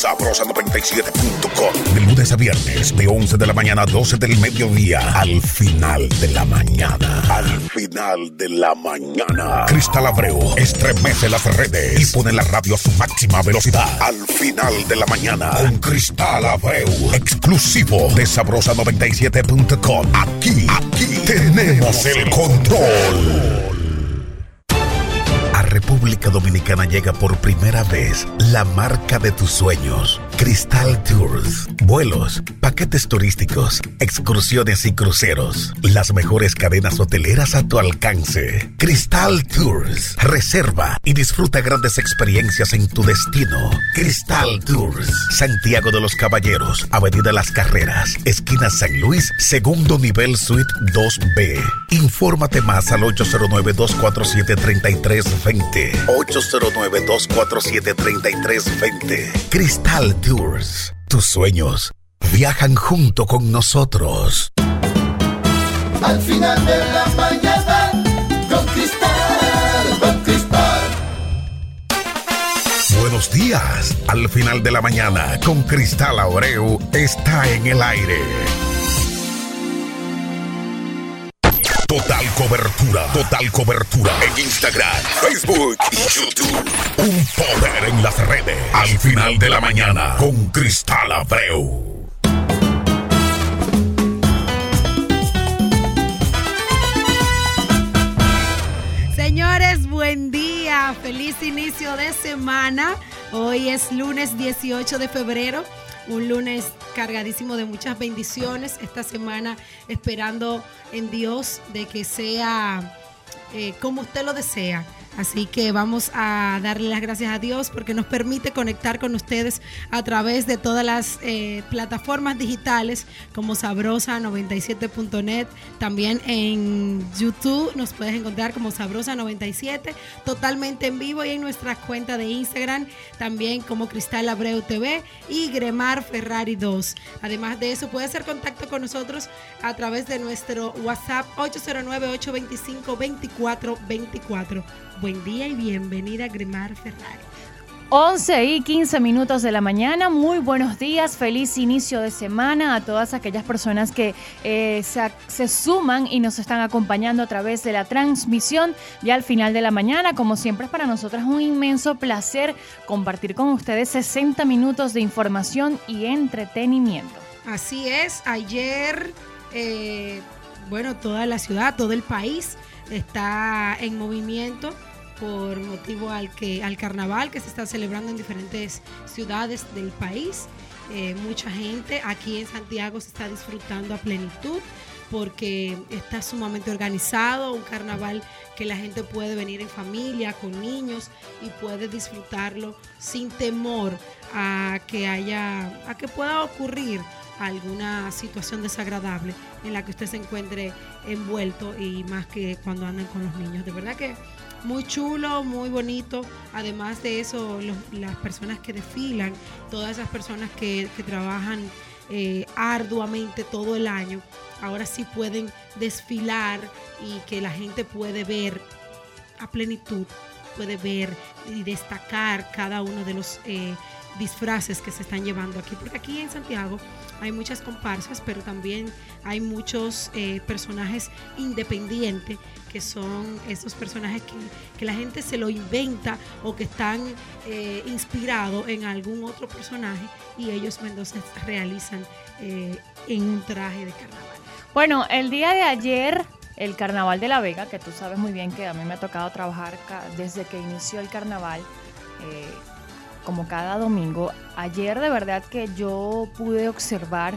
Sabrosa97.com. De lunes a viernes, de 11 de la mañana a 12 del mediodía. Al final de la mañana. Al final de la mañana. Cristal Abreu estremece las redes y pone la radio a su máxima velocidad. Al final de la mañana. Con Cristal Abreu. Exclusivo de Sabrosa97.com. Aquí, aquí tenemos el control. República Dominicana llega por primera vez la marca de tus sueños, Cristal Tours. Vuelos, paquetes turísticos, excursiones y cruceros. Las mejores cadenas hoteleras a tu alcance. Cristal Tours. Reserva y disfruta grandes experiencias en tu destino. Cristal Tours. Santiago de los Caballeros, Avenida Las Carreras, esquina San Luis, segundo nivel suite 2B. Infórmate más al 809 247 3320 809-247-3320. Cristal Tours. Tus sueños viajan junto con nosotros. Al final de la mañana, con Cristal, con Cristal. Buenos días. Al final de la mañana, con Cristal Abreu, está en el aire. Total cobertura, total cobertura en Instagram, Facebook y YouTube. Un poder en las redes. Al final de la mañana con Cristal Abreu. Señores, buen día. Feliz inicio de semana. Hoy es lunes 18 de febrero un lunes cargadísimo de muchas bendiciones. Esta semana esperando en Dios de que sea eh, como usted lo desea Así que vamos a darle las gracias a Dios porque nos permite conectar con ustedes a través de todas las eh, plataformas digitales como sabrosa97.net. También en YouTube nos puedes encontrar como sabrosa97, totalmente en vivo y en nuestra cuenta de Instagram también como Cristal Abreu TV y Gremar Ferrari 2. Además de eso, puede hacer contacto con nosotros a través de nuestro WhatsApp 809-825-2424. Buen día y bienvenida a Grimar Ferrari. 11 y 15 minutos de la mañana, muy buenos días, feliz inicio de semana a todas aquellas personas que eh, se, suman y nos están acompañando a través de la transmisión ya al final de la mañana. Como siempre es para nosotros un inmenso placer compartir con ustedes 60 minutos de información y entretenimiento. Así es, ayer, eh, bueno, toda la ciudad, todo el país está en movimiento por motivo al, que, al carnaval que se está celebrando en diferentes ciudades del país. Eh, mucha gente aquí en Santiago se está disfrutando a plenitud porque está sumamente organizado, un carnaval que la gente puede venir en familia, con niños y puede disfrutarlo sin temor a que haya, a que pueda ocurrir alguna situación desagradable en la que usted se encuentre envuelto y más que cuando andan con los niños. De verdad que muy chulo, muy bonito. Además de eso, las personas que desfilan, todas esas personas que, trabajan eh, arduamente todo el año, ahora sí pueden desfilar y que la gente puede ver a plenitud, puede ver y destacar cada uno de los eh, disfraces que se están llevando aquí. Porque aquí en Santiago hay muchas comparsas, pero también hay muchos eh, personajes independientes que son esos personajes que, la gente se lo inventa o que están eh, inspirados en algún otro personaje y ellos entonces realizan eh, en un traje de carnaval. Bueno, el día de ayer el Carnaval de La Vega, que tú sabes muy bien que a mí me ha tocado trabajar desde que inició el carnaval, como cada domingo. Ayer de verdad que yo pude observar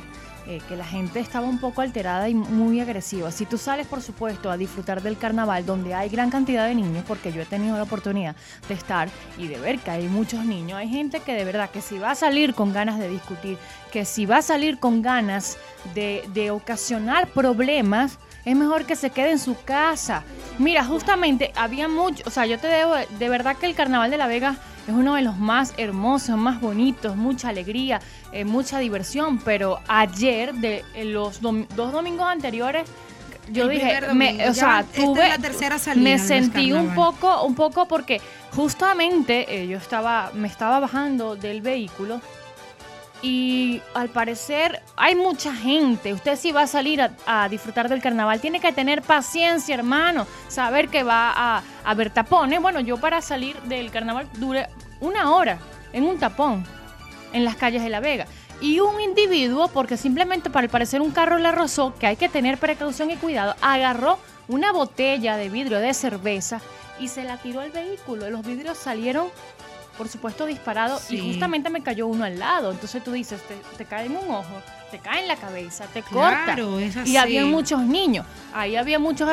eh, que la gente estaba un poco alterada y muy agresiva. Si tú sales, por supuesto, a disfrutar del carnaval donde hay gran cantidad de niños, porque yo he tenido la oportunidad de estar y de ver que hay muchos niños, hay gente que de verdad que si va a salir con ganas de discutir, que si va a salir con ganas de, de ocasionar problemas, es mejor que se quede en su casa. Mira, justamente había mucho, o sea, yo te debo, de verdad que el Carnaval de la Vega es uno de los más hermosos, más bonitos, mucha alegría, eh, mucha diversión, pero ayer, de los dos domingos anteriores, yo dije, me, o sea, tuve, la tercera me sentí un poco, un poco porque justamente eh, yo estaba, me estaba bajando del vehículo y al parecer hay mucha gente. Usted si va a salir a, disfrutar del carnaval, tiene que tener paciencia, hermano. Saber que va a, haber tapones. Bueno, yo para salir del carnaval duré una hora en un tapón en las calles de La Vega. Y un individuo, porque simplemente para parecer un carro le rozó, que hay que tener precaución y cuidado, agarró una botella de vidrio de cerveza y se la tiró al vehículo. Los vidrios salieron, por supuesto, disparados y justamente me cayó uno al lado. Entonces tú dices, te, cae en un ojo, te cae en la cabeza, te corta. Y había muchos niños. Ahí había muchos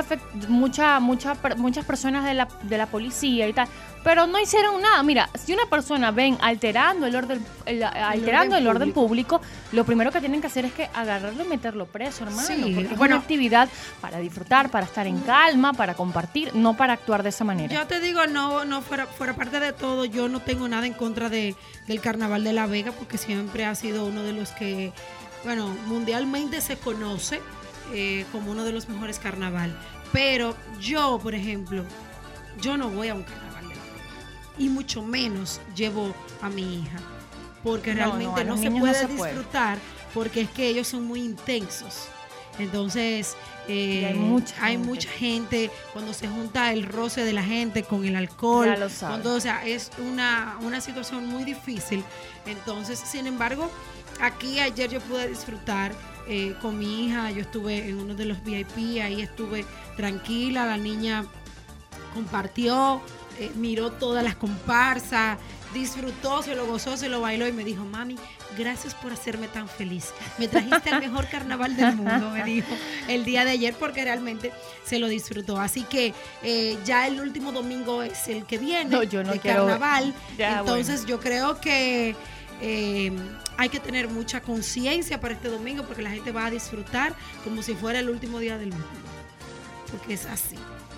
mucha, mucha, muchas personas de la, de la policía y tal pero no hicieron nada. Mira, si una persona ven alterando el orden, alterando el orden, público, lo primero que tienen que hacer es que agarrarlo y meterlo preso, hermano. porque es una actividad para disfrutar, para estar en calma, para compartir, no para actuar de esa manera. Yo te digo, no, no fuera, fuera parte de todo, yo no tengo nada en contra de, del Carnaval de La Vega, porque siempre ha sido uno de los que, bueno, mundialmente se conoce eh, como uno de los mejores carnaval. Pero yo, por ejemplo, yo no voy a un carnaval y mucho menos llevo a mi hija, porque realmente no, se puede disfrutar porque es que ellos son muy intensos. Entonces, eh, hay, mucha, gente. cuando se junta el roce de la gente con el alcohol, cuando, o sea, es una, una situación muy difícil. Entonces, sin embargo, aquí ayer yo pude disfrutar eh, con mi hija, yo estuve en uno de los VIP, ahí estuve tranquila, la niña compartió, eh, miró todas las comparsas, disfrutó, se lo gozó, se lo bailó y me dijo, mami, gracias por hacerme tan feliz. Me trajiste al mejor carnaval del mundo, me dijo el día de ayer porque realmente se lo disfrutó. Así que eh, ya el último domingo es el que viene, no, yo no de carnaval. Entonces yo creo que... Eh, hay que tener mucha conciencia para este domingo porque la gente va a disfrutar como si fuera el último día del mundo. Porque es así.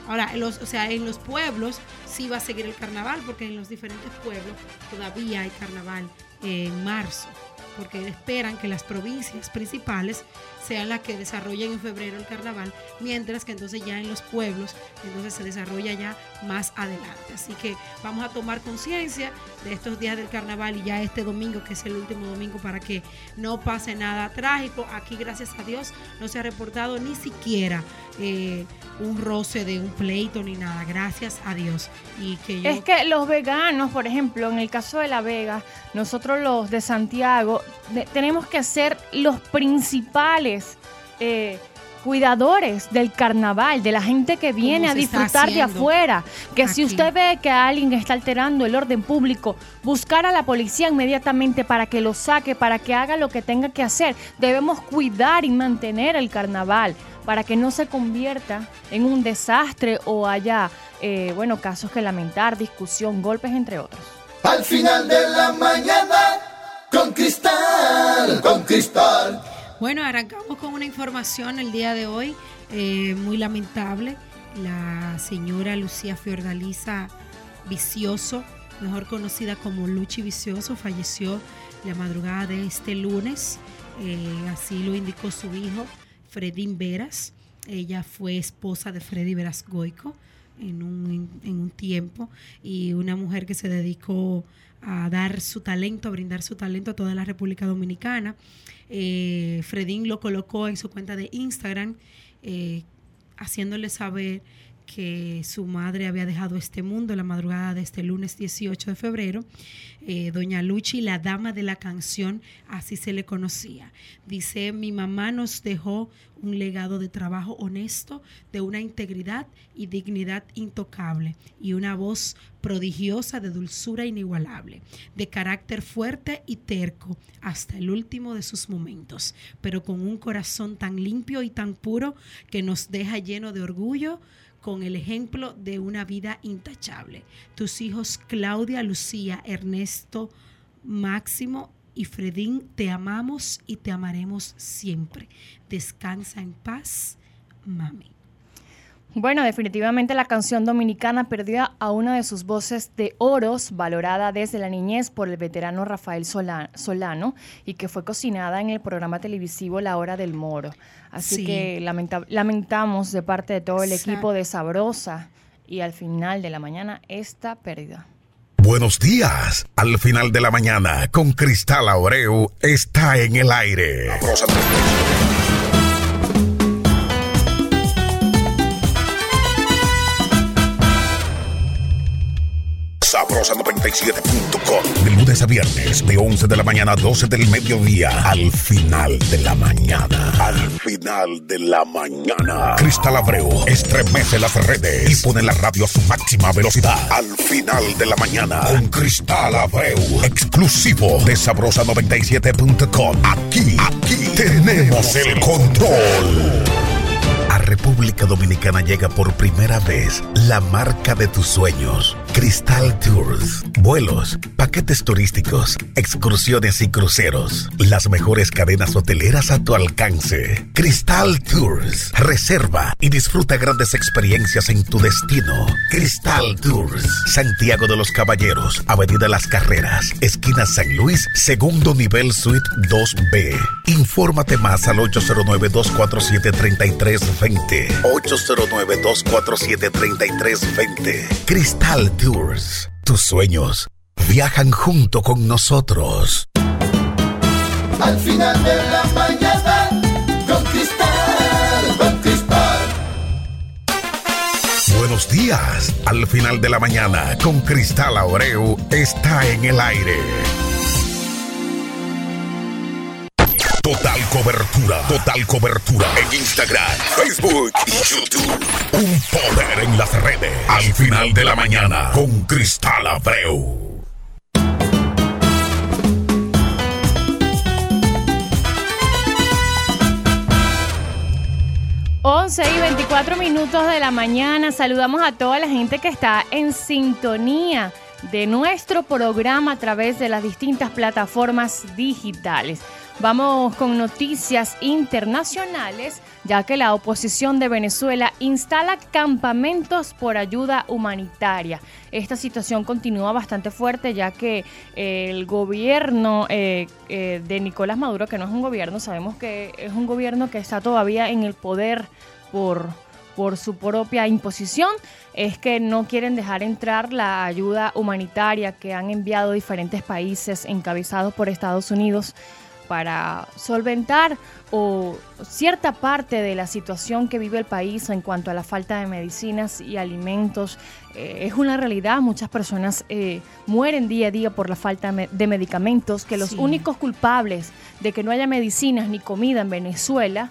Ahora, los, o sea, en los pueblos sí va a seguir el carnaval, porque en los diferentes pueblos todavía hay carnaval en marzo, porque esperan que las provincias principales sean las que desarrollen en febrero el carnaval, mientras que entonces ya en los pueblos, entonces se desarrolla ya más adelante. Así que vamos a tomar conciencia de estos días del carnaval y ya este domingo, que es el último domingo, para que no pase nada trágico. Aquí, gracias a Dios, no se ha reportado ni siquiera eh, un roce de un pleito ni nada, gracias a Dios. Y que Es que los veganos, por ejemplo, en el caso de La Vega, nosotros los de Santiago, tenemos que ser los principales eh, cuidadores del carnaval, de la gente que viene a disfrutar de afuera. Que si usted ve que alguien está alterando el orden público, buscar a la policía inmediatamente para que lo saque, para que haga lo que tenga que hacer. Debemos cuidar y mantener el carnaval para que no se convierta en un desastre o haya, eh, bueno, casos que lamentar, discusión, golpes, entre otros. Al final de la mañana, con cristal, con cristal. Bueno, arrancamos con una información el día de hoy eh, muy lamentable. La señora Lucía Fiordaliza Vicioso, mejor conocida como Luchi Vicioso, falleció la madrugada de este lunes. Eh, así lo indicó su hijo, Fredín Veras. Ella fue esposa de Freddy Veras Goico en un, en un tiempo y una mujer que se dedicó a dar su talento, a brindar su talento a toda la República Dominicana. Eh, Fredín lo colocó en su cuenta de Instagram, eh, haciéndole saber que su madre había dejado este mundo la madrugada de este lunes 18 de febrero. Eh, doña Luchi, la dama de la canción, así se le conocía. Dice, mi mamá nos dejó un legado de trabajo honesto, de una integridad y dignidad intocable y una voz prodigiosa de dulzura inigualable, de carácter fuerte y terco hasta el último de sus momentos, pero con un corazón tan limpio y tan puro que nos deja lleno de orgullo con el ejemplo de una vida intachable. Tus hijos Claudia, Lucía, Ernesto, Máximo y Fredín, te amamos y te amaremos siempre. Descansa en paz, mami. Bueno, definitivamente la canción dominicana perdió a una de sus voces de oros, valorada desde la niñez por el veterano Rafael Solano y que fue cocinada en el programa televisivo La Hora del Moro. Así que lamentamos de parte de todo el equipo de Sabrosa y al final de la mañana esta pérdida. Buenos días. Al final de la mañana, con Cristal Abreu, está en el aire. Sabrosa97.com. De lunes a viernes, de 11 de la mañana a 12 del mediodía. Al final de la mañana. Al final de la mañana. Cristal Abreu estremece las redes y pone la radio a su máxima velocidad. Al final de la mañana. Con Cristal Abreu. Exclusivo de Sabrosa97.com. Aquí, aquí tenemos el control. República Dominicana llega por primera vez la marca de tus sueños. Cristal Tours. Vuelos, paquetes turísticos, excursiones y cruceros. Las mejores cadenas hoteleras a tu alcance. Cristal Tours. Reserva y disfruta grandes experiencias en tu destino. Cristal Tours. Santiago de los Caballeros, Avenida Las Carreras, esquina San Luis, segundo nivel suite 2B. Infórmate más al 809-247-3320. 809-247-3320. Cristal Tours. Tus sueños viajan junto con nosotros. Al final de la mañana, con Cristal, con Cristal. Buenos días. Al final de la mañana, con Cristal Abreu, está en el aire. Total cobertura, total cobertura en Instagram, Facebook y YouTube. Un poder en las redes. Al final de la mañana con Cristal Abreu. 11 y 24 minutos de la mañana. Saludamos a toda la gente que está en sintonía de nuestro programa a través de las distintas plataformas digitales. Vamos con noticias internacionales, ya que la oposición de Venezuela instala campamentos por ayuda humanitaria. Esta situación continúa bastante fuerte, ya que eh, el gobierno eh, eh, de Nicolás Maduro, que no es un gobierno, sabemos que es un gobierno que está todavía en el poder por, por su propia imposición, es que no quieren dejar entrar la ayuda humanitaria que han enviado diferentes países encabezados por Estados Unidos para solventar o cierta parte de la situación que vive el país en cuanto a la falta de medicinas y alimentos. Eh, es una realidad, muchas personas eh, mueren día a día por la falta de medicamentos, que los únicos culpables de que no haya medicinas ni comida en Venezuela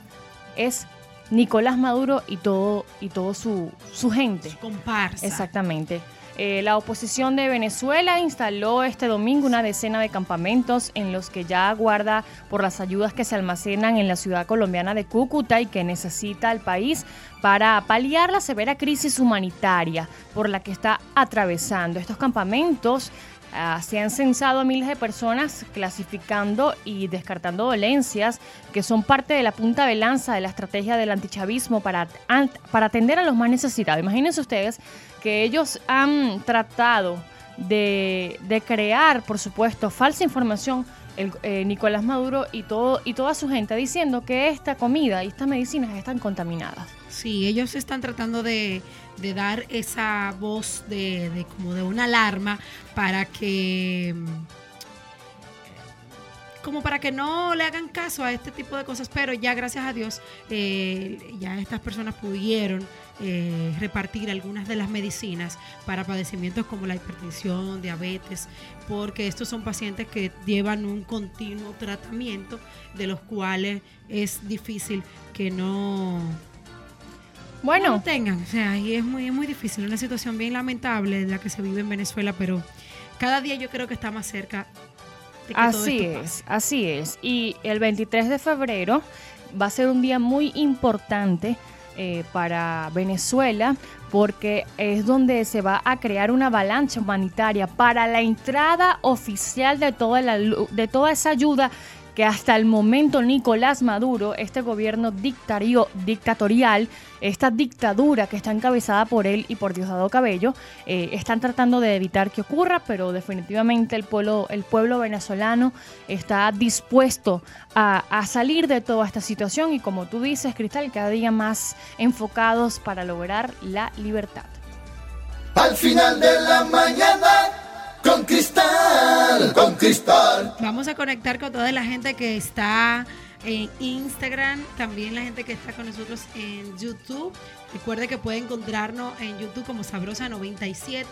es Nicolás Maduro y todo, y todo su, su gente. Comparsa. Exactamente. Eh, la oposición de Venezuela instaló este domingo una decena de campamentos en los que ya aguarda por las ayudas que se almacenan en la ciudad colombiana de Cúcuta y que necesita el país para paliar la severa crisis humanitaria por la que está atravesando. Estos campamentos Ah, se han censado a miles de personas clasificando y descartando dolencias que son parte de la punta de lanza de la estrategia del antichavismo para, para atender a los más necesitados. Imagínense ustedes que ellos han tratado de, crear, por supuesto, falsa información el, eh, Nicolás Maduro y, todo, y toda su gente diciendo que esta comida y estas medicinas están contaminadas. Sí, ellos están tratando de, de dar esa voz de, de, como de una alarma para que como para que no le hagan caso a este tipo de cosas, pero ya gracias a Dios eh, ya estas personas pudieron eh, repartir algunas de las medicinas para padecimientos como la hipertensión, diabetes, porque estos son pacientes que llevan un continuo tratamiento de los cuales es difícil que no bueno. tengan. O sea, y es muy, es muy difícil, una situación bien lamentable la que se vive en Venezuela, pero cada día yo creo que está más cerca. De que así es, así es. Y el 23 de febrero va a ser un día muy importante eh, para Venezuela porque es donde se va a crear una avalancha humanitaria para la entrada oficial de toda, la, de toda esa ayuda que hasta el momento Nicolás Maduro, este gobierno dictatorial, esta dictadura que está encabezada por él y por Diosdado Cabello, eh, están tratando de evitar que ocurra, pero definitivamente el pueblo, el pueblo venezolano está dispuesto a, a salir de toda esta situación y como tú dices, Cristal, cada día más enfocados para lograr la libertad. Al final de la mañana con Cristal, con Cristal. Vamos a conectar con toda la gente que está en Instagram, también la gente que está con nosotros en YouTube. Recuerde que puede encontrarnos en YouTube como Sabrosa97.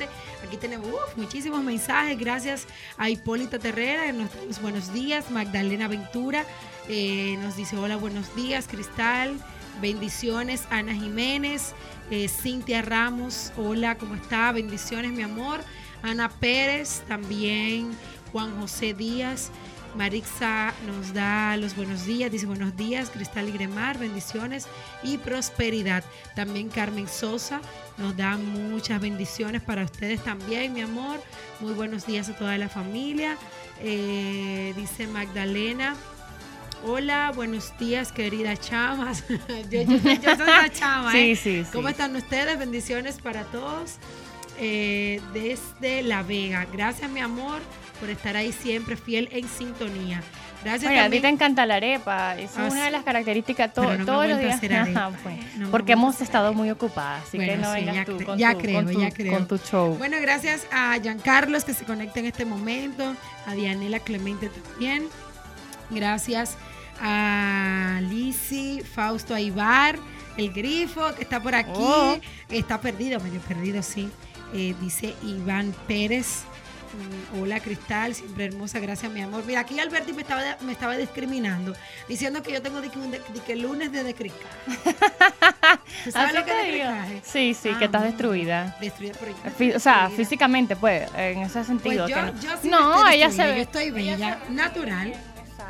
Aquí tenemos muchísimos mensajes. Gracias a Hipólita Terrera, nos buenos días. Magdalena Ventura eh, nos dice hola, buenos días. Cristal, bendiciones. Ana Jiménez, eh, Cintia Ramos, hola, ¿cómo está? Bendiciones, mi amor. Ana Pérez, también Juan José Díaz. Marixa nos da los buenos días, dice buenos días, Cristal y Gremar, bendiciones y prosperidad. También Carmen Sosa nos da muchas bendiciones para ustedes también, mi amor. Muy buenos días a toda la familia. Eh, dice Magdalena. Hola, buenos días, querida chamas. yo, soy la chama, ¿eh? sí, sí, ¿Cómo están ustedes? Bendiciones para todos. Eh, desde La Vega. Gracias, mi amor por estar ahí siempre fiel en sintonía. Gracias. a ti te encanta la arepa, es ah, una de las características todos los días. porque hemos estado muy ocupadas, así que no vengas tú con, ya tu, creo, con, ya creo. con tu show. Bueno, gracias a Giancarlos que se conecta en este momento, a Dianela Clemente también. Gracias a Lisi, Fausto Aibar, el grifo que está por aquí, oh. está perdido, medio perdido, sí. Eh, dice Iván Pérez. Mm, hola Cristal, siempre hermosa, gracias mi amor. Mira, aquí Alberti me estaba, me estaba discriminando, diciendo que yo tengo de, que lunes de descricar. sabes lo que es Sí, sí, que estás ah, destruida. Destruida por O sea, físicamente, pues, en ese sentido. Pues yo, no, ella se ve. Yo estoy bella, natural.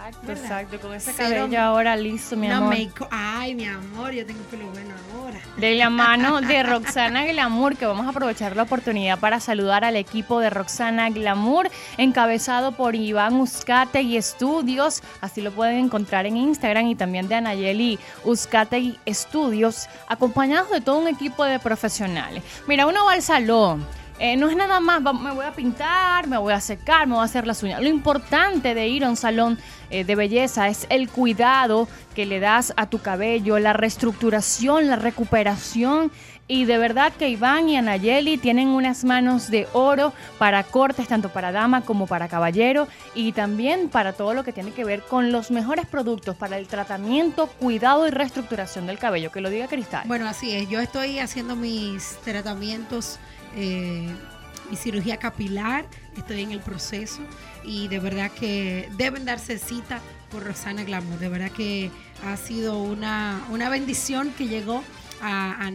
Exacto, exacto. Con ese cabello ahora listo, mi amor. Ay, mi amor, yo tengo pelo bueno ahora. De la mano de Roxana Glamour, que vamos a aprovechar la oportunidad para saludar al equipo de Roxana Glamour, encabezado por Iván Uzcategui Estudios. Así lo pueden encontrar en Instagram y también de Anayeli Uzcategui Estudios, acompañados de todo un equipo de profesionales. Mira, uno va al salón eh, no es nada más, me voy a pintar, me voy a secar, me voy a hacer las uñas. Lo importante de ir a un salón eh, de belleza es el cuidado que le das a tu cabello, la reestructuración, la recuperación. Y de verdad que Iván y Anayeli tienen unas manos de oro para cortes, tanto para dama como para caballero, y también para todo lo que tiene que ver con los mejores productos para el tratamiento, cuidado y reestructuración del cabello. Que lo diga Cristal. Bueno, así es. Yo estoy haciendo mis tratamientos eh, mi cirugía capilar, estoy en el proceso y de verdad que deben darse cita por Rosana Glamour. De verdad que ha sido una, bendición que llegó a,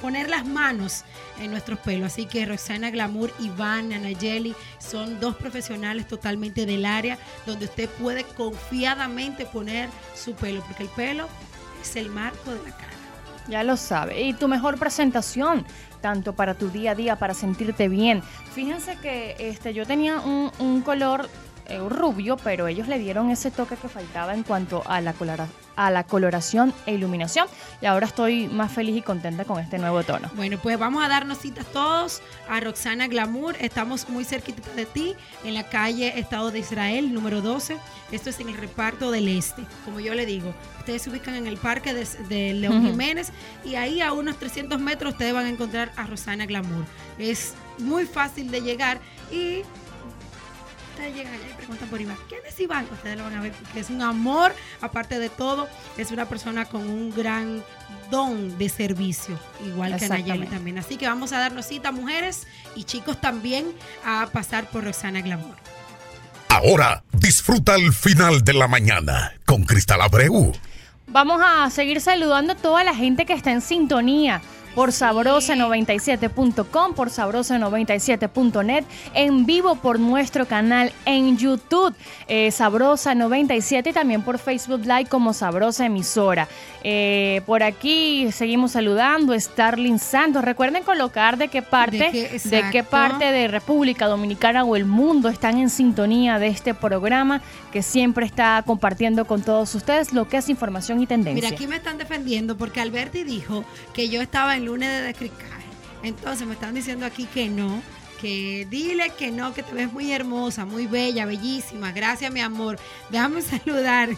poner las manos en nuestros pelos. Así que Rosana Glamour, Iván, Anayeli son dos profesionales totalmente del área donde usted puede confiadamente poner su pelo, porque el pelo es el marco de la cara. Ya lo sabe. Y tu mejor presentación tanto para tu día a día, para sentirte bien. Fíjense que este, yo tenía un, un color rubio, pero ellos le dieron ese toque que faltaba en cuanto a la, a la coloración e iluminación. Y ahora estoy más feliz y contenta con este nuevo tono. Bueno, pues vamos a darnos citas todos a Roxana Glamour. Estamos muy cerquita de ti, en la calle Estado de Israel, número 12. Esto es en el reparto del Este, como yo le digo. Ustedes se ubican en el parque de, León Jiménez y ahí a unos 300 metros ustedes van a encontrar a Roxana Glamour. Es muy fácil de llegar y ustedes llegan allá y preguntan por Iván, ¿quién es Iván? Ustedes lo van a ver porque es un amor, aparte de todo, es una persona con un gran don de servicio, igual que Nayeli también. Así que vamos a darnos cita, mujeres y chicos también, a pasar por Roxana Glamour. Ahora disfruta el final de la mañana con Cristal Abreu. Vamos a seguir saludando a toda la gente que está en sintonía por sabrosa97.com, por sabrosa97.net, en vivo por nuestro canal en YouTube, eh, Sabrosa97 y también por Facebook Live como Sabrosa Emisora. Eh, por aquí seguimos saludando, Starling Santos. Recuerden colocar de qué parte, de, qué parte de República Dominicana o el mundo están en sintonía de este programa que siempre está compartiendo con todos ustedes lo que es información y tendencia. Mira, aquí me están defendiendo porque Alberti dijo que yo estaba en lunes de descricaje. Entonces me están diciendo aquí que no, que dile que no, que te ves muy hermosa, muy bella, bellísima. Gracias, mi amor. Déjame saludar.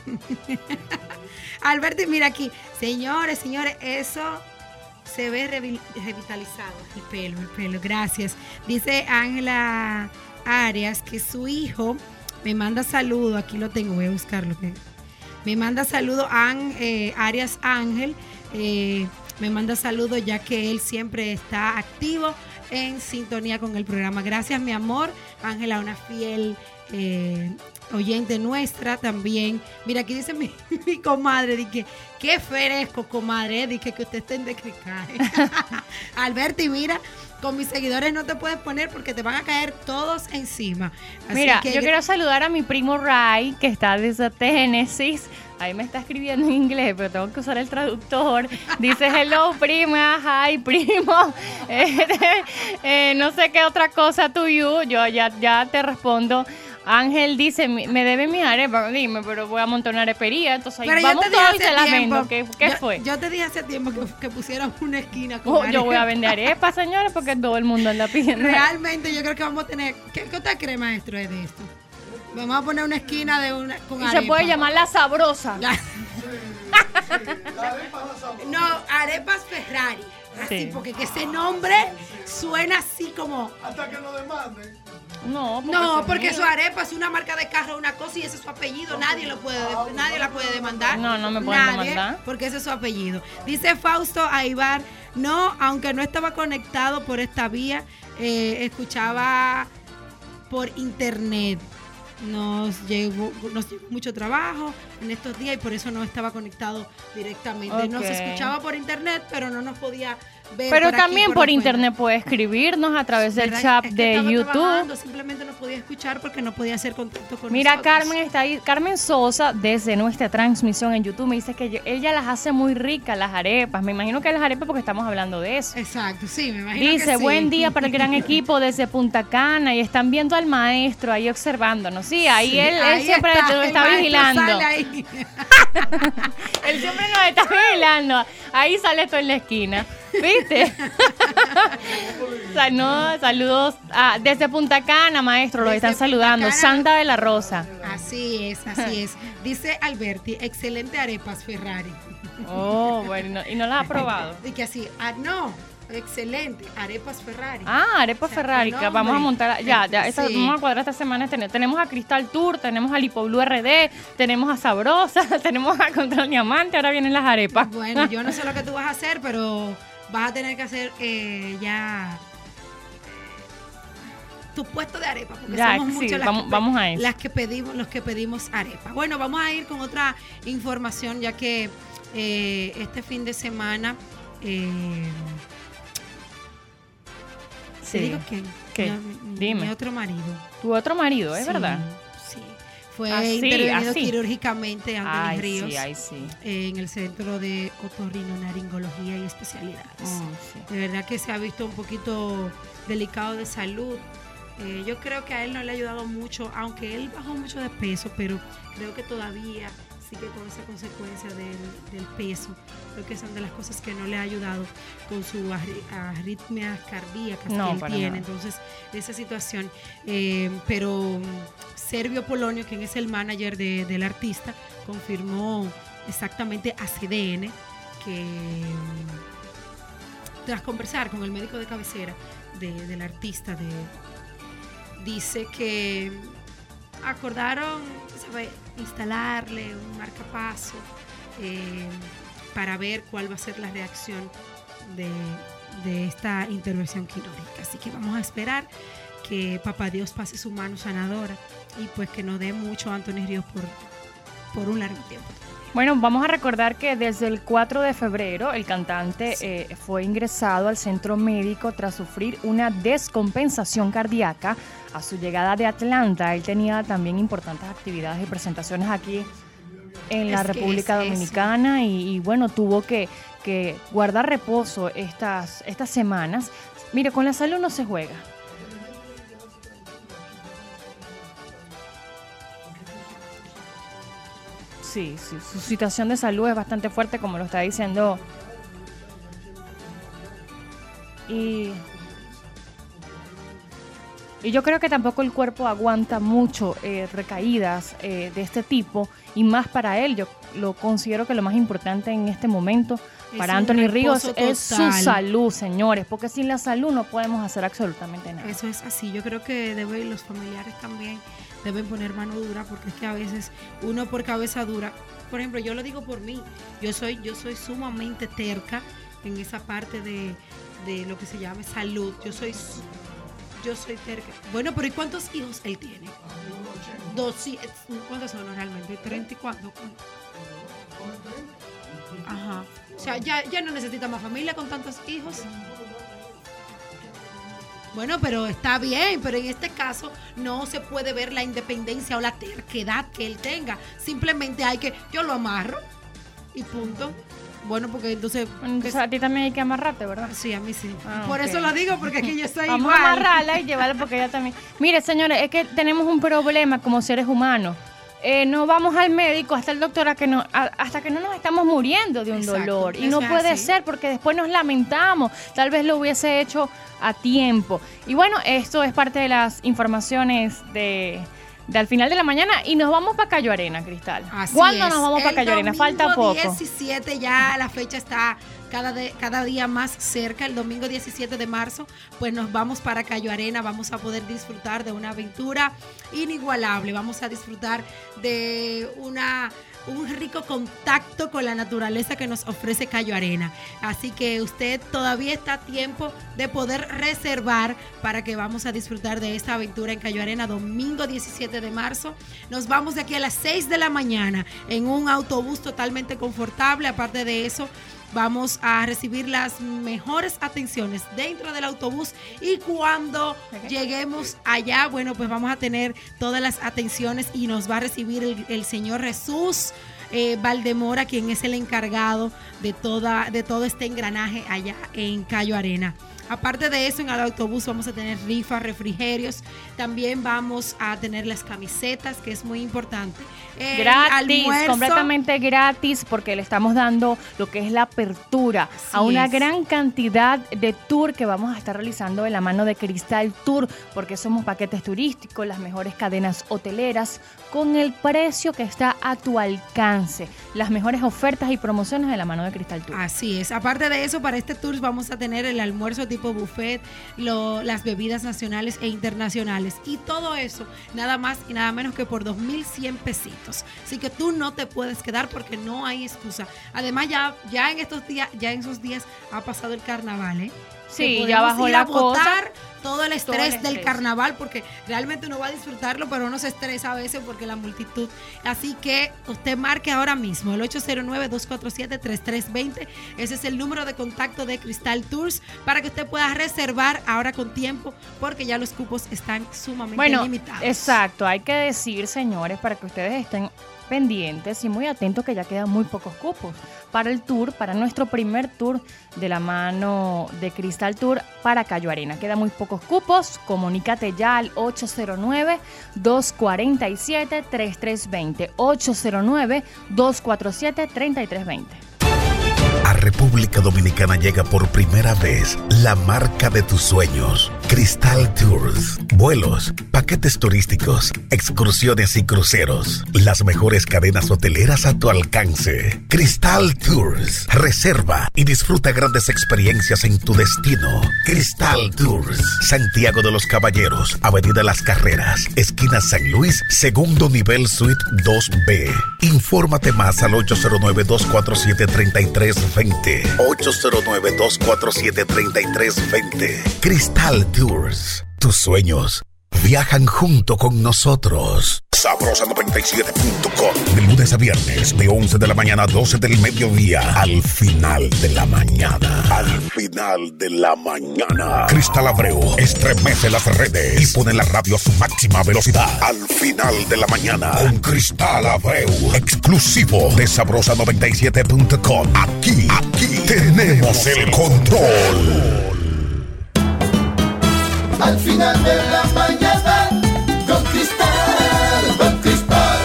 Alberto, mira aquí. Señores, señores, eso se ve revitalizado. El pelo, el pelo. Gracias. Dice Ángela Arias que su hijo me manda saludo, aquí lo tengo, voy a buscarlo. Me manda saludo a eh, Arias Ángel, eh, me manda saludo ya que él siempre está activo en sintonía con el programa. Gracias, mi amor. Ángela, una fiel eh, oyente nuestra también. Mira, aquí dice mi, comadre, dije, qué fresco, comadre, dije que usted está en descricaje. Alberti, mira, con mis seguidores no te puedes poner porque te van a caer todos encima. mira, yo, quiero saludar a mi primo Ray, que está desde Tennessee. Ahí me está escribiendo en inglés, pero tengo que usar el traductor. Dice, hello, prima, hi, primo. Eh, no sé qué otra cosa to you. Yo ya, ya te respondo. Ángel dice, me debe mi arepa, dime, pero voy a montar una arepería, entonces ahí vamos todos y te la vendo. ¿Qué, fue? Yo te dije hace tiempo que, que pusieran una esquina con oh, Yo voy a vender arepas, señores, porque todo el mundo anda pidiendo. Realmente yo creo que vamos a tener... ¿Qué, qué usted cree, maestro, de esto? Vamos a poner una esquina de una con y se puede llamar La Sabrosa. no, Arepas Ferrari. Así, porque que ese nombre suena así como... Hasta que lo demanden. No, porque, no, porque su arepa es una marca de carro, una cosa y ese es su apellido. Nadie lo puede, nadie la puede demandar. No, no me pueden demandar. Porque ese es su apellido. Dice Fausto Aibar, no, aunque no estaba conectado por esta vía, eh, escuchaba por internet nos llegó, nos mucho trabajo en estos días y por eso no estaba conectado directamente. Nos escuchaba por internet, pero no nos podía pero también por, internet puede escribirnos a través del chat de YouTube. Simplemente no podía escuchar porque no podía hacer contacto con Mira, Carmen está ahí. Carmen Sosa, desde nuestra transmisión en YouTube, me dice que ella las hace muy ricas, las arepas. Me imagino que las arepas porque estamos hablando de eso. Exacto, sí, me imagino. Dice, buen día para el gran equipo desde Punta Cana y están viendo al maestro ahí observándonos. Sí, ahí él, siempre está, está vigilando. él siempre nos está vigilando. Ahí sale esto en la esquina. ¿Viste? no, saludos desde Punta Cana, maestro, los están saludando. Santa de la Rosa. Así es, así es. Dice Alberti, excelente arepas Ferrari. Oh, bueno, y no, la ha probado. Y que así, ah, no, Excelente, Arepas Ferrari. Ah, Arepas Ferrari, que vamos a montar, ya, ya, vamos a cuadrar esta semana. Tenemos a Cristal Tour, tenemos a Lipo Blue RD, tenemos a Sabrosa, tenemos a Control Diamante, ahora vienen las arepas. Bueno, yo no sé lo que tú vas a hacer, pero vas a tener que hacer eh, ya tu puesto de arepa, porque somos muchos las, vamos, que, las que pedimos, los que pedimos arepa. Bueno, vamos a ir con otra información, ya que eh, este fin de semana eh, ¿Te digo quién? ¿Qué? Dime. Mi otro marido. ¿Tu otro marido, es verdad? Fue intervenido quirúrgicamente Anthony Ríos en el Centro de Otorrinolaringología y Especialidades. Mm, de verdad que se ha visto un poquito delicado de salud. Eh, yo creo que a él no le ha ayudado mucho, aunque él bajó mucho de peso, pero creo que todavía sigue con esa consecuencia del, peso. Creo que son de las cosas que no le ha ayudado con su arritmias cardíacas que él tiene. Entonces, esa situación. Eh, pero mm, Servio Polonio, quien es el manager del artista, confirmó exactamente a CDN que mm, tras conversar con el médico de cabecera del artista, de, dice que acordaron instalarle un marcapaso eh, para ver cuál va a ser la reacción de, esta intervención quirúrgica. Así que vamos a esperar que Papá Dios pase su mano sanadora y pues que nos dé mucho a Antonio Ríos por, por un largo tiempo. Bueno, vamos a recordar que desde el 4 de febrero el cantante eh, fue ingresado al centro médico tras sufrir una descompensación cardíaca. A su llegada de Atlanta, él tenía también importantes actividades y presentaciones aquí en la República Dominicana y, bueno, tuvo que, que guardar reposo estas, estas semanas. Mire, con la salud no se juega. Sí, sí, su situación de salud es bastante fuerte, como lo está diciendo. Y Y yo creo que tampoco el cuerpo aguanta mucho eh, recaídas eh, de este tipo y más para él. Yo lo considero que lo más importante en este momento para Anthony Ríos es su salud, señores, porque sin la salud no podemos hacer absolutamente nada. Eso es así. Yo creo que debe, los familiares también deben poner mano dura porque es que a veces uno por cabeza dura. Por ejemplo, yo lo digo por mí. Yo soy, yo soy sumamente terca en esa parte de, de lo que se llama salud. Yo soy yo soy terca. Bueno, pero ¿y cuántos hijos él tiene? Dos, ¿cuántos son realmente? ¿30 y cuánto? Ajá. O sea, ya, ya no necesita más familia con tantos hijos. Bueno, pero está bien, pero en este caso no se puede ver la independencia o la terquedad que él tenga. Simplemente hay que, yo lo amarro y punto. Bueno, porque entonces... Entonces a ti también hay que amarrarte, ¿verdad? Sí, a mí sí. Ah, Por eso lo digo, porque aquí yo estoy Vamos a amarrarla y llevarla porque ella también... Mire, señores, es que tenemos un problema como seres humanos. Eh, no vamos al médico hasta el doctor que no, hasta que no nos estamos muriendo de un dolor. Y no puede ser porque después nos lamentamos. Tal vez lo hubiese hecho a tiempo. Y bueno, esto es parte de las informaciones de de al final de la mañana y nos vamos para Cayo Arena, Cristal. ¿Cuándo nos vamos para Cayo Arena? Falta poco. 17 ya la fecha está cada, cada día más cerca. El domingo 17 de marzo, pues nos vamos para Cayo Arena. Vamos a poder disfrutar de una aventura inigualable. Vamos a disfrutar de una un rico contacto con la naturaleza que nos ofrece Cayo Arena. Así que usted todavía está a tiempo de poder reservar para que vamos a disfrutar de esta aventura en Cayo Arena domingo 17 de marzo. Nos vamos de aquí a las 6 de la mañana en un autobús totalmente confortable. Aparte de eso, vamos a recibir las mejores atenciones dentro del autobús y cuando lleguemos allá, bueno, pues vamos a tener todas las atenciones y nos va a recibir el, Señor Jesús. Eh, Valdemora, quien es el encargado de, toda, de todo este engranaje allá en Cayo Arena. Aparte de eso, en el autobús vamos a tener rifas, refrigerios. También vamos a tener las camisetas, que es muy importante. gratis, completamente gratis, porque le estamos dando lo que es la apertura a una gran cantidad de tour que vamos a estar realizando de la mano de Cristal Tour, porque somos paquetes turísticos, las mejores cadenas hoteleras, con el precio que está a tu alcance. Las mejores ofertas y promociones de la mano de Cristal Tour. Así es. Aparte de eso, para este tour vamos a tener el almuerzo tipo buffet, las bebidas nacionales e internacionales. Y todo eso, nada más y nada menos que por 2.100 pesitos. Así que tú no te puedes quedar porque no hay excusa. Además, ya, ya en estos días, ya en esos días ha pasado el carnaval, ¿eh? Sí, ya bajó la cosa todo el estrés del carnaval, porque realmente uno va a disfrutarlo, pero uno se estresa a veces porque la multitud. Así que usted marque ahora mismo el 809-247-3320. Ese es el número de contacto de Cristal Tours para que usted pueda reservar ahora con tiempo, porque ya los cupos están sumamente bueno, limitados. Exacto, hay que decir, señores, para que ustedes estén pendientes y muy atentos que ya quedan muy pocos cupos para el tour, para nuestro primer tour de la mano de Cristal Tour para Cayo Arena. Quedan muy pocos cupos, comunícate ya al 809-247-3320. 809-247-3320. A República Dominicana llega por primera vez la marca de tus sueños, Cristal Tours. Vuelos, paquetes turísticos, excursiones y cruceros. Las mejores cadenas hoteleras a tu alcance. Cristal Tours. Reserva y disfruta grandes experiencias en tu destino. Cristal Tours. Santiago de los Caballeros, Avenida Las Carreras, esquina San Luis, segundo nivel suite 2B. Infórmate más al 809 247 33 809-247-3320. Cristal Tours. Tus sueños viajan junto con nosotros. Sabrosa97.com. De lunes a viernes, de 11 de la mañana a 12 del mediodía. Al final de la mañana. Al final de la mañana. Cristal Abreu estremece las redes y pone la radio a su máxima velocidad. Al final de la mañana. Con Cristal Abreu. Exclusivo de Sabrosa97.com. Aquí, aquí tenemos el control. Al final de la mañana, con Cristal, con Cristal.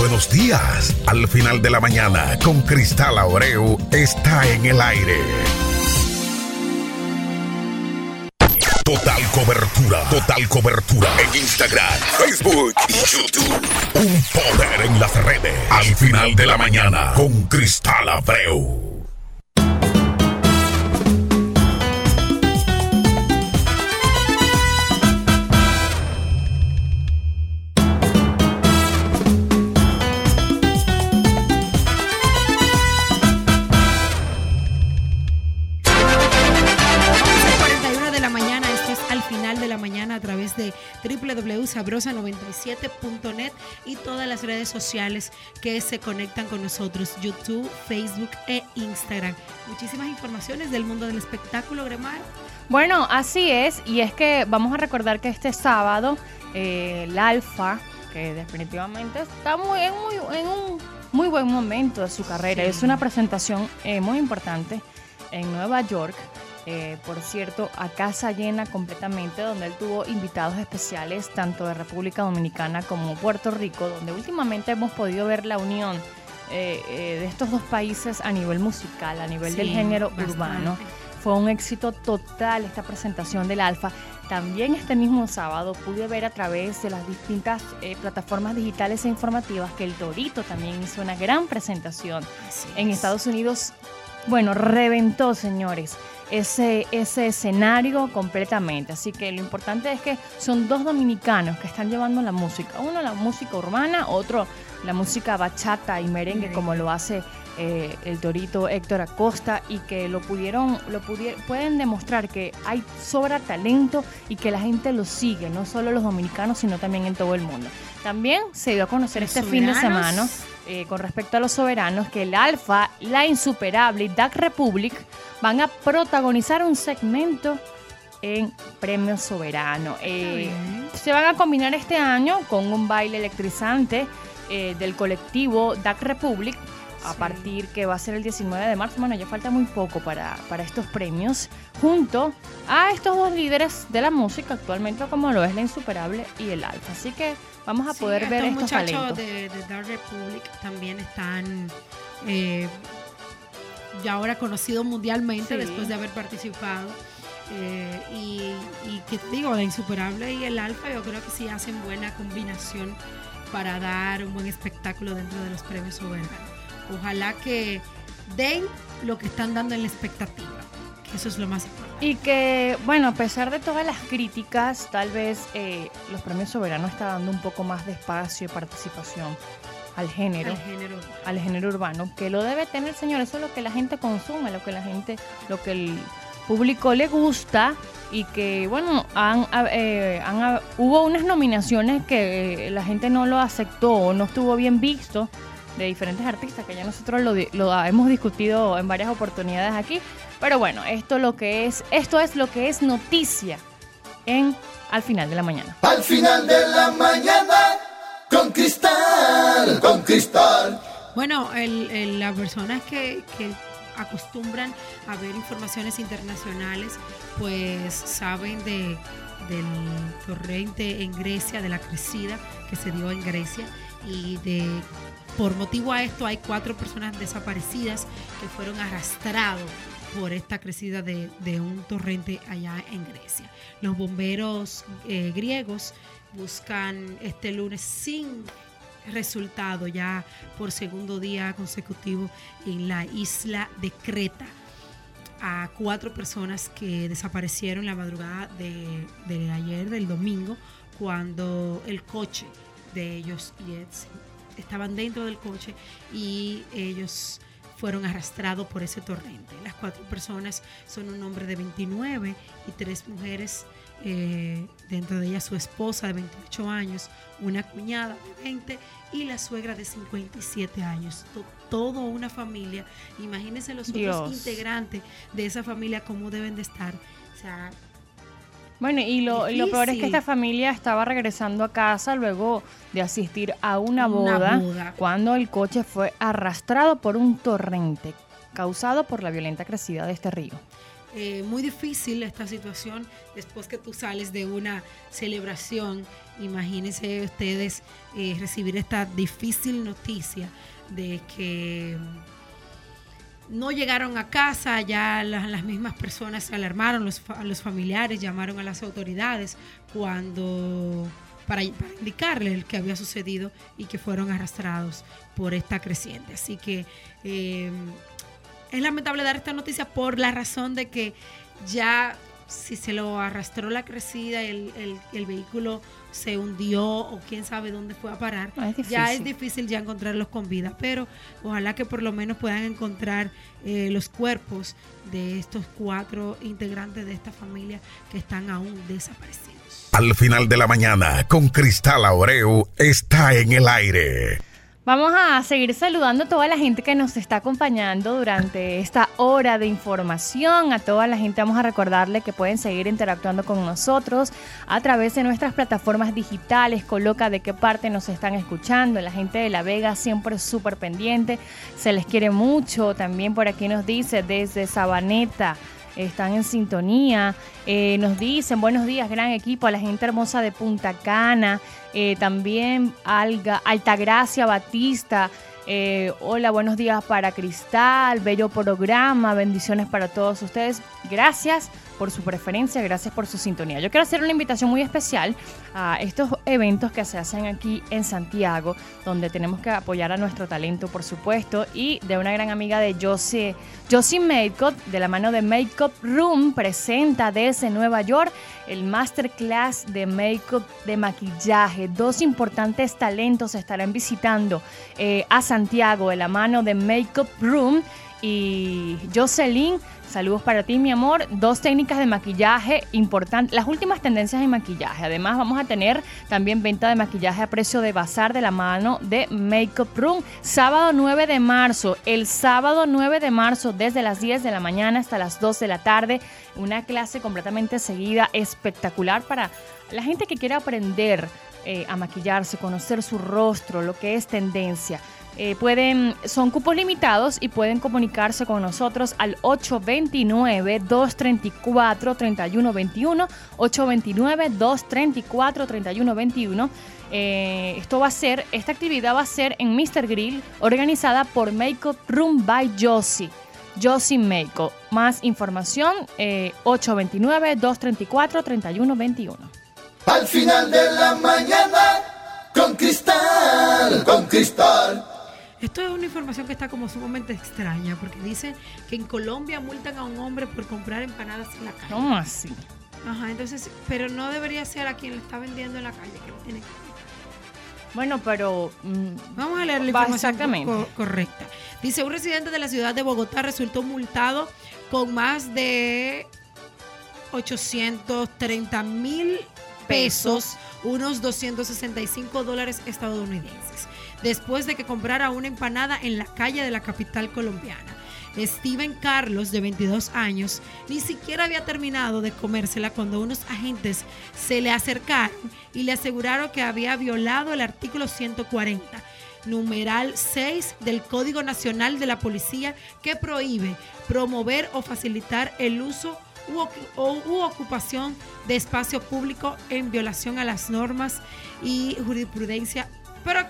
Buenos días. Al final de la mañana, con Cristal Abreu, está en el aire. Total cobertura. Total cobertura. En Instagram, Facebook y YouTube. Un poder en las redes. Al final de la mañana. Con Cristal Abreu. www.sabrosa97.net y todas las redes sociales que se conectan con nosotros, YouTube, Facebook e Instagram. Muchísimas informaciones del mundo del espectáculo, Gremar. Bueno, así es, y es que vamos a recordar que este sábado eh, el Alfa, que definitivamente está muy, en, muy, en un muy buen momento de su carrera, es una presentación eh, muy importante en Nueva York eh, por cierto, a casa llena completamente, donde él tuvo invitados especiales tanto de República Dominicana como Puerto Rico, donde últimamente hemos podido ver la unión eh, eh, de estos dos países a nivel musical, a nivel del género urbano. Fue un éxito total esta presentación del Alfa. También este mismo sábado pude ver a través de las distintas plataformas digitales e informativas que el Torito también hizo una gran presentación en Estados Unidos. Bueno, reventó, señores ese, ese escenario completamente. Así que lo importante es que son dos dominicanos que están llevando la música. Uno la música urbana, otro la música bachata y merengue, como lo hace eh, el torito Héctor Acosta, y que lo pudieron, lo pudieron, pueden demostrar que hay sobra talento y que la gente lo sigue, no solo los dominicanos, sino también en todo el mundo. También se dio a conocer este fin de semana eh, con respecto a los soberanos que el Alfa, la Insuperable y Duck Republic van a protagonizar un segmento en Premio Soberano. Eh, se van a combinar este año con un baile electrizante eh, del colectivo Duck Republic a partir que va a ser el 19 de marzo. Bueno, ya falta muy poco para, para estos premios, junto a estos dos líderes de la música actualmente, como lo es la Insuperable y el Alfa. Así que vamos a poder ver estos muchachos de, de Dark Republic también están eh, ya ahora conocidos mundialmente después de haber participado. Eh, y, que te digo, la insuperable y el alfa, yo creo que sí hacen buena combinación para dar un buen espectáculo dentro de los premios soberanos. Ojalá que den lo que están dando en la expectativa. Eso es lo más importante. Y que, bueno, a pesar de todas las críticas, tal vez eh, los premios soberanos están dando un poco más de espacio y participación al género, al género, urbano, que lo debe tener, señor. Eso es lo que la gente consume, lo que la gente, lo que el público le gusta y que, bueno, han, eh, hubo unas nominaciones que la gente no lo aceptó o no estuvo bien visto de diferentes artistas que ya nosotros lo, lo hemos discutido en varias oportunidades aquí. Pero bueno, esto lo que es, esto es lo que es noticia en al final de la mañana. Al final de la mañana con cristal, con cristal. Bueno, el, las personas que, que acostumbran a ver informaciones internacionales, pues saben de, del torrente en Grecia, de la crecida que se dio en Grecia y de por motivo a esto hay cuatro personas desaparecidas que fueron arrastrados por esta crecida de, un torrente allá en Grecia. Los bomberos eh, griegos buscan este lunes sin resultado ya por segundo día consecutivo en la isla de Creta a cuatro personas que desaparecieron la madrugada de, de ayer, del domingo, cuando el coche de ellos y estaban dentro del coche y ellos fueron arrastrados por ese torrente. Las cuatro personas son un hombre de 29 y tres mujeres, eh, dentro de ellas su esposa de 28 años, una cuñada de 20 y la suegra de 57 años. todo una familia. Imagínense los otros integrantes de esa familia cómo deben de estar. O sea, bueno, y lo, lo, peor es que esta familia estaba regresando a casa luego de asistir a una, boda, cuando el coche fue arrastrado por un torrente causado por la violenta crecida de este río. Eh, muy difícil esta situación después que tú sales de una celebración. Imagínense ustedes eh, recibir esta difícil noticia de que no llegaron a casa, ya las, mismas personas se alarmaron, los, los familiares llamaron a las autoridades cuando para, indicarle el que había sucedido y que fueron arrastrados por esta creciente. Así que eh, es lamentable dar esta noticia por la razón de que ya si se lo arrastró la crecida, el, el, vehículo se hundió o quién sabe dónde fue a parar, ya es difícil ya encontrarlos con vida, pero ojalá que por lo menos puedan encontrar eh, los cuerpos de estos cuatro integrantes de esta familia que están aún desaparecidos. Al final de la mañana, con Cristal Aureu, está en el aire. Vamos a seguir saludando a toda la gente que nos está acompañando durante esta hora de información. A toda la gente vamos a recordarle que pueden seguir interactuando con nosotros a través de nuestras plataformas digitales. Coloca de qué parte nos están escuchando. La gente de La Vega siempre súper pendiente. Se les quiere mucho. También por aquí nos dice desde Sabaneta están en sintonía. Eh, nos dicen buenos días, gran equipo, a la gente hermosa de Punta Cana, eh, también Alga, Altagracia Batista. Eh, hola, buenos días para Cristal, bello programa, bendiciones para todos ustedes. Gracias por su preferencia, gracias por su sintonía. Yo quiero hacer una invitación muy especial a estos eventos que se hacen aquí en Santiago, donde tenemos que apoyar a nuestro talento, por supuesto, y de una gran amiga de Josie, Josie Makeup, de la mano de Makeup Room, presenta desde Nueva York el masterclass de makeup de maquillaje. Dos importantes talentos estarán visitando eh, a Santiago de la mano de Makeup Room y Jocelyn Saludos para ti, mi amor. Dos técnicas de maquillaje importantes, las últimas tendencias en maquillaje. Además, vamos a tener también venta de maquillaje a precio de bazar de la mano de Makeup Room. Sábado 9 de marzo, el sábado 9 de marzo, desde las 10 de la mañana hasta las 2 de la tarde. Una clase completamente seguida, espectacular para la gente que quiere aprender eh, a maquillarse, conocer su rostro, lo que es tendencia. Eh, pueden, son cupos limitados y pueden comunicarse con nosotros al 829-234-3121, 829-234-3121. Eh, esto va a ser, esta actividad va a ser en Mr. Grill, organizada por Makeup Room by Josie. Josie Makeup. Más información, 829-234-3121. Eh, al final de la mañana, con cristal. Esto es una información que está como sumamente extraña, porque dice que en Colombia multan a un hombre por comprar empanadas en la calle. ¿Cómo así? Ajá, entonces, pero no debería ser a quien le está vendiendo en la calle que lo tiene que bueno, pero... Mm, Vamos a leer la información correcta. Dice, un residente de la ciudad de Bogotá resultó multado con más de 830 mil pesos, unos 265 dólares estadounidenses después de que comprara una empanada en la calle de la capital colombiana. Steven Carlos, de 22 años, ni siquiera había terminado de comérsela cuando unos agentes se le acercaron y le aseguraron que había violado el artículo 140, numeral 6 del Código Nacional de la Policía, que prohíbe promover o facilitar el uso u, ocupación de espacio público en violación a las normas y jurisprudencia. Pero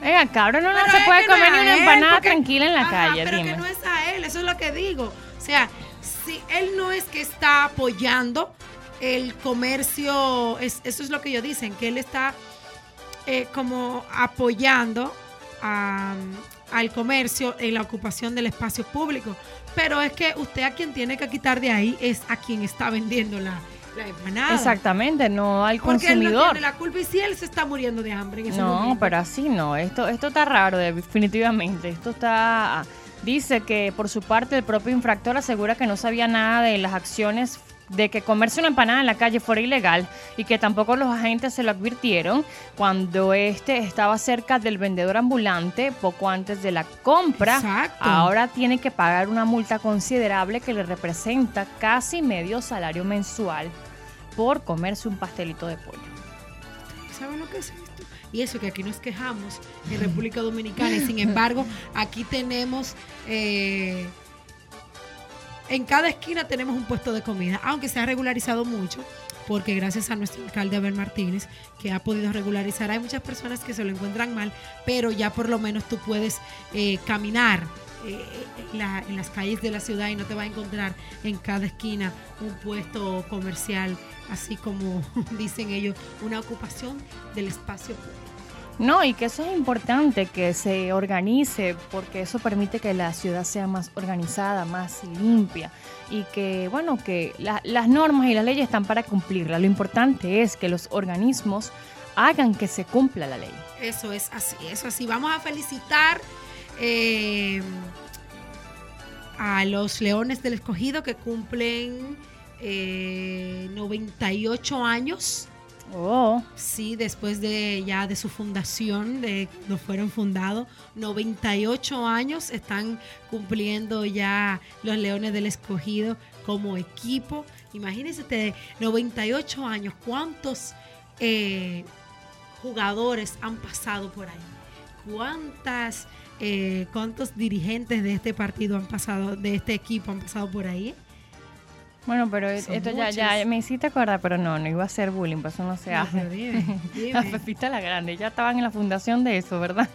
Venga, cabrón, no, se puede comer ni una empanada tranquila en la calle. Pero que no es a él, eso es lo que digo. O sea, si él no es que está apoyando el comercio, eso es lo que ellos dicen, que él está eh, como apoyando al comercio en la ocupación del espacio público. Pero es que usted a quien tiene que quitar de ahí es a quien está vendiendo la, Exactamente, no al Porque consumidor. Él tiene la culpa y si él se está muriendo de hambre. no, pero así no. Esto, esto está raro, definitivamente. Esto está. Dice que por su parte el propio infractor asegura que no sabía nada de las acciones de que comerse una empanada en la calle fuera ilegal y que tampoco los agentes se lo advirtieron cuando este estaba cerca del vendedor ambulante poco antes de la compra. Exacto. Ahora tiene que pagar una multa considerable que le representa casi medio salario mensual por comerse un pastelito de pollo. ¿Saben lo que es esto? Y eso que aquí nos quejamos en República Dominicana y sin embargo aquí tenemos... Eh, en cada esquina tenemos un puesto de comida, aunque se ha regularizado mucho, porque gracias a nuestro alcalde Abel Martínez, que ha podido regularizar, hay muchas personas que se lo encuentran mal, pero ya por lo menos tú puedes eh, caminar eh, en las calles de la ciudad y no te vas a encontrar en cada esquina un puesto comercial, así como dicen ellos, una ocupación del espacio público. No, y que eso es importante, que se organice, porque eso permite que la ciudad sea más organizada, más limpia, y que, bueno, que las normas y las leyes están para cumplirla. Lo importante es que los organismos hagan que se cumpla la ley. Eso es así, eso así. Vamos a felicitar eh, a los Leones del Escogido que cumplen 98 eh, años Oh. Sí, después de ya de su fundación, de cuando fueron fundados, 98 años están cumpliendo ya los Leones del Escogido como equipo. Imagínense ustedes, 98 años, ¿cuántos eh, jugadores han pasado por ahí? ¿Cuántas, eh, ¿Cuántos dirigentes de este partido han pasado, de este equipo han pasado por ahí? Bueno, pero esto ya, ya me hiciste acordar, pero no, no iba a ser bullying, pues eso no se hace. La Pepita la Grande, ya estaban en la fundación de eso, ¿verdad?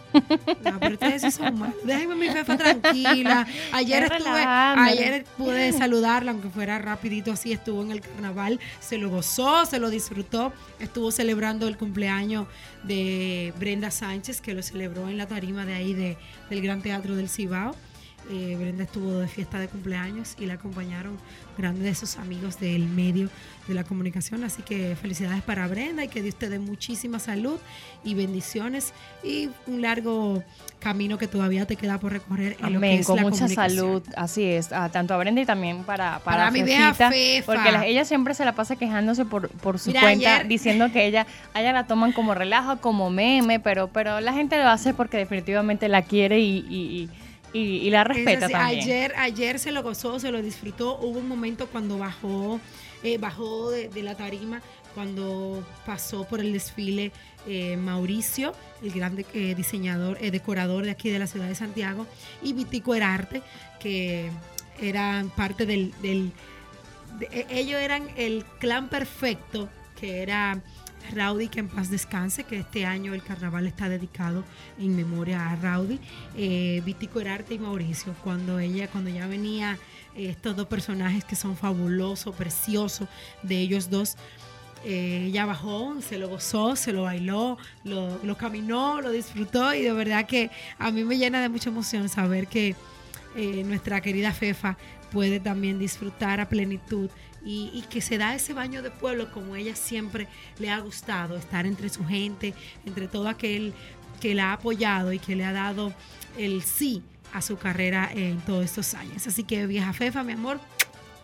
No, pero ustedes sí son malos. Déjenme mi Fefa tranquila. Ayer estuve, ayer pude saludarla, aunque fuera rapidito así, estuvo en el carnaval, se lo gozó, se lo disfrutó, estuvo celebrando el cumpleaños de Brenda Sánchez, que lo celebró en la tarima de ahí de, del Gran Teatro del Cibao. Eh, Brenda estuvo de fiesta de cumpleaños y la acompañaron grandes de sus amigos del medio de la comunicación. Así que felicidades para Brenda y que Dios te dé muchísima salud y bendiciones y un largo camino que todavía te queda por recorrer en lo que es con mucha salud, así es, tanto a Brenda y también para para, mi vieja Fefa. porque ella siempre se la pasa quejándose por, por su cuenta, diciendo que ella, ella la toman como relajo, como meme, pero pero la gente lo hace porque definitivamente la quiere y y, la respeta también. Ayer, ayer se lo gozó, se lo disfrutó. Hubo un momento cuando bajó, eh, bajó de, la tarima, cuando pasó por el desfile eh, Mauricio, el gran eh, diseñador, decorador de aquí de la ciudad de Santiago, y Vitico Herarte, que eran parte del... del e, ellos eran el clan perfecto, que era Raudy, que en paz descanse, que este año el carnaval está dedicado en memoria a Raudy, eh, Vitico Herarte y Mauricio, cuando ella, cuando ya venía eh, estos dos personajes que son fabulosos, preciosos, de ellos dos, eh, ella bajó, se lo gozó, se lo bailó, lo, caminó, lo disfrutó y de verdad que a mí me llena de mucha emoción saber que eh, nuestra querida Fefa puede también disfrutar a plenitud y, que se da ese baño de pueblo como ella siempre le ha gustado, estar entre su gente, entre todo aquel que la ha apoyado y que le ha dado el sí a su carrera en todos estos años. Así que vieja Fefa, mi amor,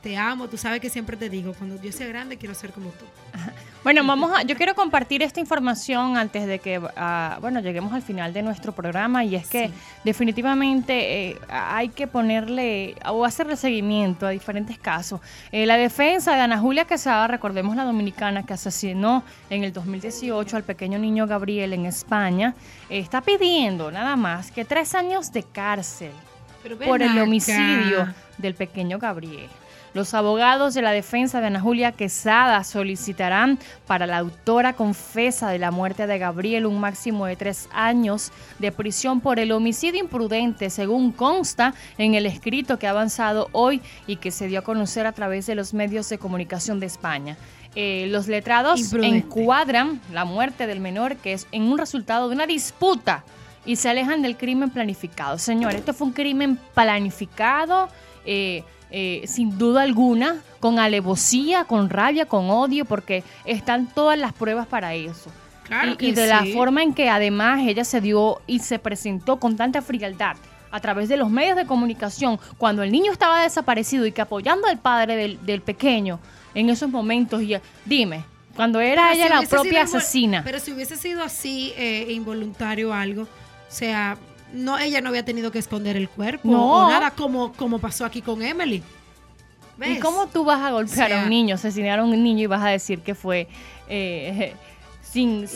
te amo, tú sabes que siempre te digo, cuando yo sea grande quiero ser como tú. Bueno, vamos a, yo quiero compartir esta información antes de que, ah, bueno, lleguemos al final de nuestro programa y es que definitivamente eh, hay que ponerle o hacerle seguimiento a diferentes casos. Eh, la defensa de Ana Julia Quesada, recordemos la dominicana que asesinó en el 2018 al pequeño niño Gabriel en España, está pidiendo nada más que tres años de cárcel por el homicidio del pequeño Gabriel. Los abogados de la defensa de Ana Julia Quesada solicitarán para la autora confesa de la muerte de Gabriel un máximo de tres años de prisión por el homicidio imprudente, según consta en el escrito que ha avanzado hoy y que se dio a conocer a través de los medios de comunicación de España. Eh, los letrados encuadran la muerte del menor que es en un resultado de una disputa y se alejan del crimen planificado. Señor, esto fue un crimen planificado. Eh, eh, sin duda alguna, con alevosía, con rabia, con odio, porque están todas las pruebas para eso. y, de la forma en que además ella se dio y se presentó con tanta frialdad a través de los medios de comunicación, cuando el niño estaba desaparecido y que apoyando al padre del, pequeño en esos momentos, y dime, cuando era ella la propia asesina. Pero si hubiese sido así, eh, involuntario algo, o sea, no, ella no había tenido que esconder el cuerpo no. o nada como, como pasó aquí con Emily. ¿Y cómo tú vas a golpear a un niño, asesinar a un niño y vas a decir que fue eh, sin,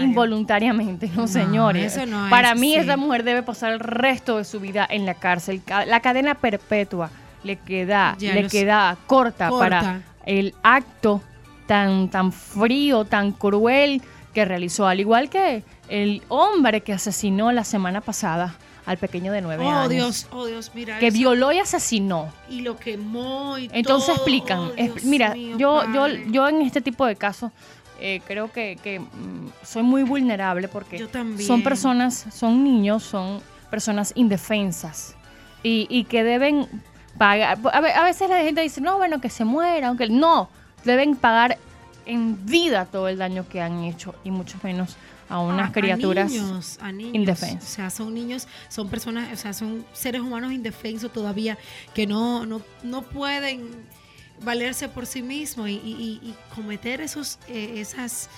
involuntariamente? No, señores. Para mí esa mujer debe pasar el resto de su vida en la cárcel. La cadena perpetua le queda, le queda corta, para el acto tan, tan frío, tan cruel que realizó, al igual que el hombre que asesinó la semana pasada al pequeño de nueve Oh años. Dios, oh Dios, mira. Que eso. violó y asesinó. Y lo quemó y Entonces todo. explican. Oh, es- mira, mío, yo, yo, padre. yo en este tipo de casos eh, creo que, que, mm, soy muy vulnerable porque son personas, son niños, son personas indefensas y, y que deben pagar. A veces la gente dice, no, bueno, que se muera, aunque no, deben pagar en vida todo el daño que han hecho y mucho menos a unas a- criaturas. A niños, a niños. indefensas. O sea, son niños, son personas, o sea, son seres humanos indefensos todavía que no, no, no pueden valerse por sí mismos y, y- y- cometer esos, eh, esas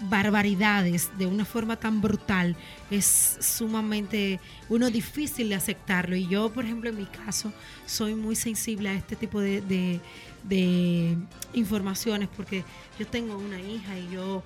barbaridades de una forma tan brutal es sumamente uno difícil de aceptarlo y yo por ejemplo en mi caso soy muy sensible a este tipo de, de- de informaciones porque yo tengo una hija y yo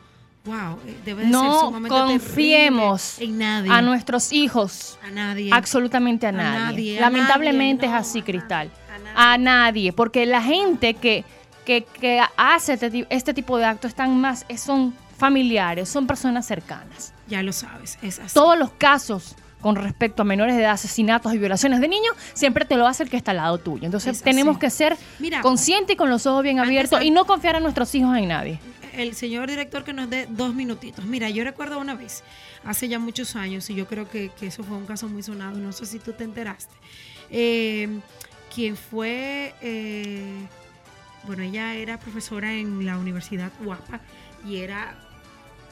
wow eh, debe de ser No terrible confiemos en nadie A nuestros hijos. a nadie Absolutamente a A nadie. nadie, a Lamentablemente nadie, es así, a Cristal. A a nadie. Porque la gente que, que, que hace este, este tipo de actos están más, son familiares, son personas cercanas. ya lo sabes es así Todos los casos con respecto a menores de edad, asesinatos y violaciones de niños, siempre te lo hace el que está al lado tuyo. Entonces Es tenemos así. que ser Mira, conscientes y con los ojos bien abiertos y no confiar en nuestros hijos en nadie. El señor director que nos dé dos minutitos. Mira, yo recuerdo una vez, hace ya muchos años, y yo creo que, que eso fue un caso muy sonado, no sé si tú te enteraste, eh, quien fue, eh, bueno, ella era profesora en la Universidad Guapa y era,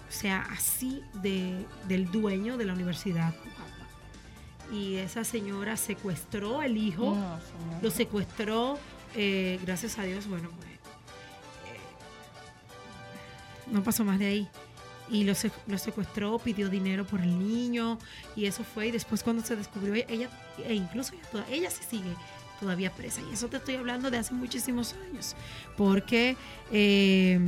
o sea, así de, del dueño de la Universidad Guapa. Y esa señora secuestró el hijo No, lo secuestró, eh, gracias a Dios, bueno, pues no pasó más de ahí. Y lo, sec- lo secuestró, pidió dinero por el niño y eso fue. Y después cuando se descubrió, ella, e incluso ella, toda- ella se sigue todavía presa. Y eso te estoy hablando de hace muchísimos años. Porque eh,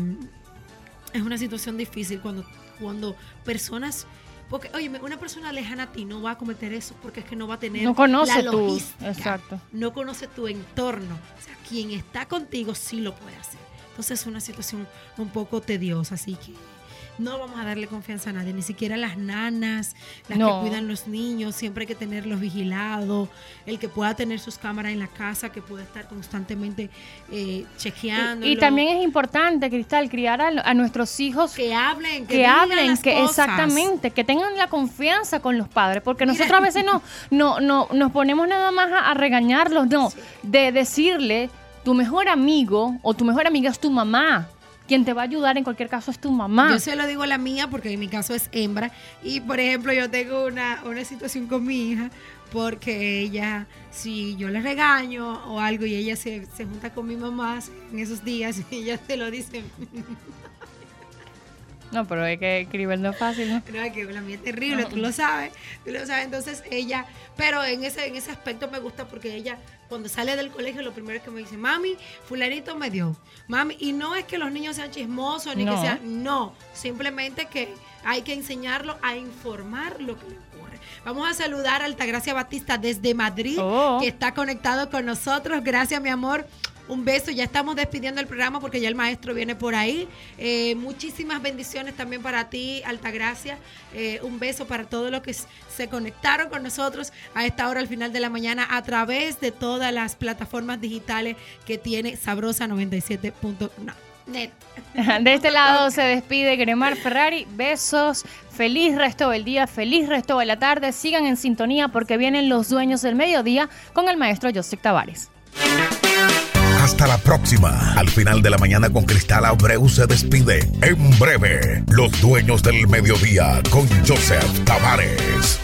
es una situación difícil cuando, cuando personas... Porque, oye, una persona lejana a ti no va a cometer eso porque es que no va a tener No conoce la tú. Exacto. no conoce tu entorno. O sea, quien está contigo sí lo puede hacer. Entonces es una situación un poco tediosa, así que no vamos a darle confianza a nadie, ni siquiera a las nanas, las No. que cuidan los niños, siempre hay que tenerlos vigilados, el que pueda tener sus cámaras en la casa, que pueda estar constantemente eh, chequeando. Y, y también es importante, Cristal, criar a, a nuestros hijos que hablen, que, hablen, las que cosas. exactamente, que tengan la confianza con los padres, porque Mira. nosotros a veces no, no, no nos ponemos nada más a, a regañarlos, no, de decirle tu mejor amigo o tu mejor amiga es tu mamá. Quien te va a ayudar en cualquier caso es tu mamá. Yo se lo digo a la mía porque en mi caso es hembra. Y por ejemplo, yo tengo una, una situación con mi hija porque ella, si yo le regaño o algo y ella se, se junta con mi mamá en esos días y ella te lo dice. No, pero es que escribir no es fácil, ¿no? No, es que la mía es terrible, tú lo sabes, tú lo sabes. Entonces ella, pero en ese, en ese aspecto me gusta porque ella, cuando sale del colegio, lo primero que me dice, mami, fulanito me dio. Mami, y no es que los niños sean chismosos ni No. que sean, no, simplemente que hay que enseñarlo a informar lo que le ocurre. Vamos a saludar a Altagracia Batista desde Madrid, Oh. que está conectado con nosotros. Gracias, mi amor. Un beso, ya estamos despidiendo el programa porque ya el maestro viene por ahí. Eh, muchísimas bendiciones también para ti, Altagracia. Eh, un beso para todos los que se conectaron con nosotros a esta hora al final de la mañana a través de todas las plataformas digitales que tiene Sabrosa 97.net. De este lado se despide Gremar Ferrari. Besos. Feliz resto del día, feliz resto de la tarde. Sigan en sintonía porque vienen los dueños del mediodía con el maestro Joseph Tavares. Hasta la próxima. Al final de la mañana con Cristal Abreu se despide. En breve, los dueños del mediodía con Joseph Tavares.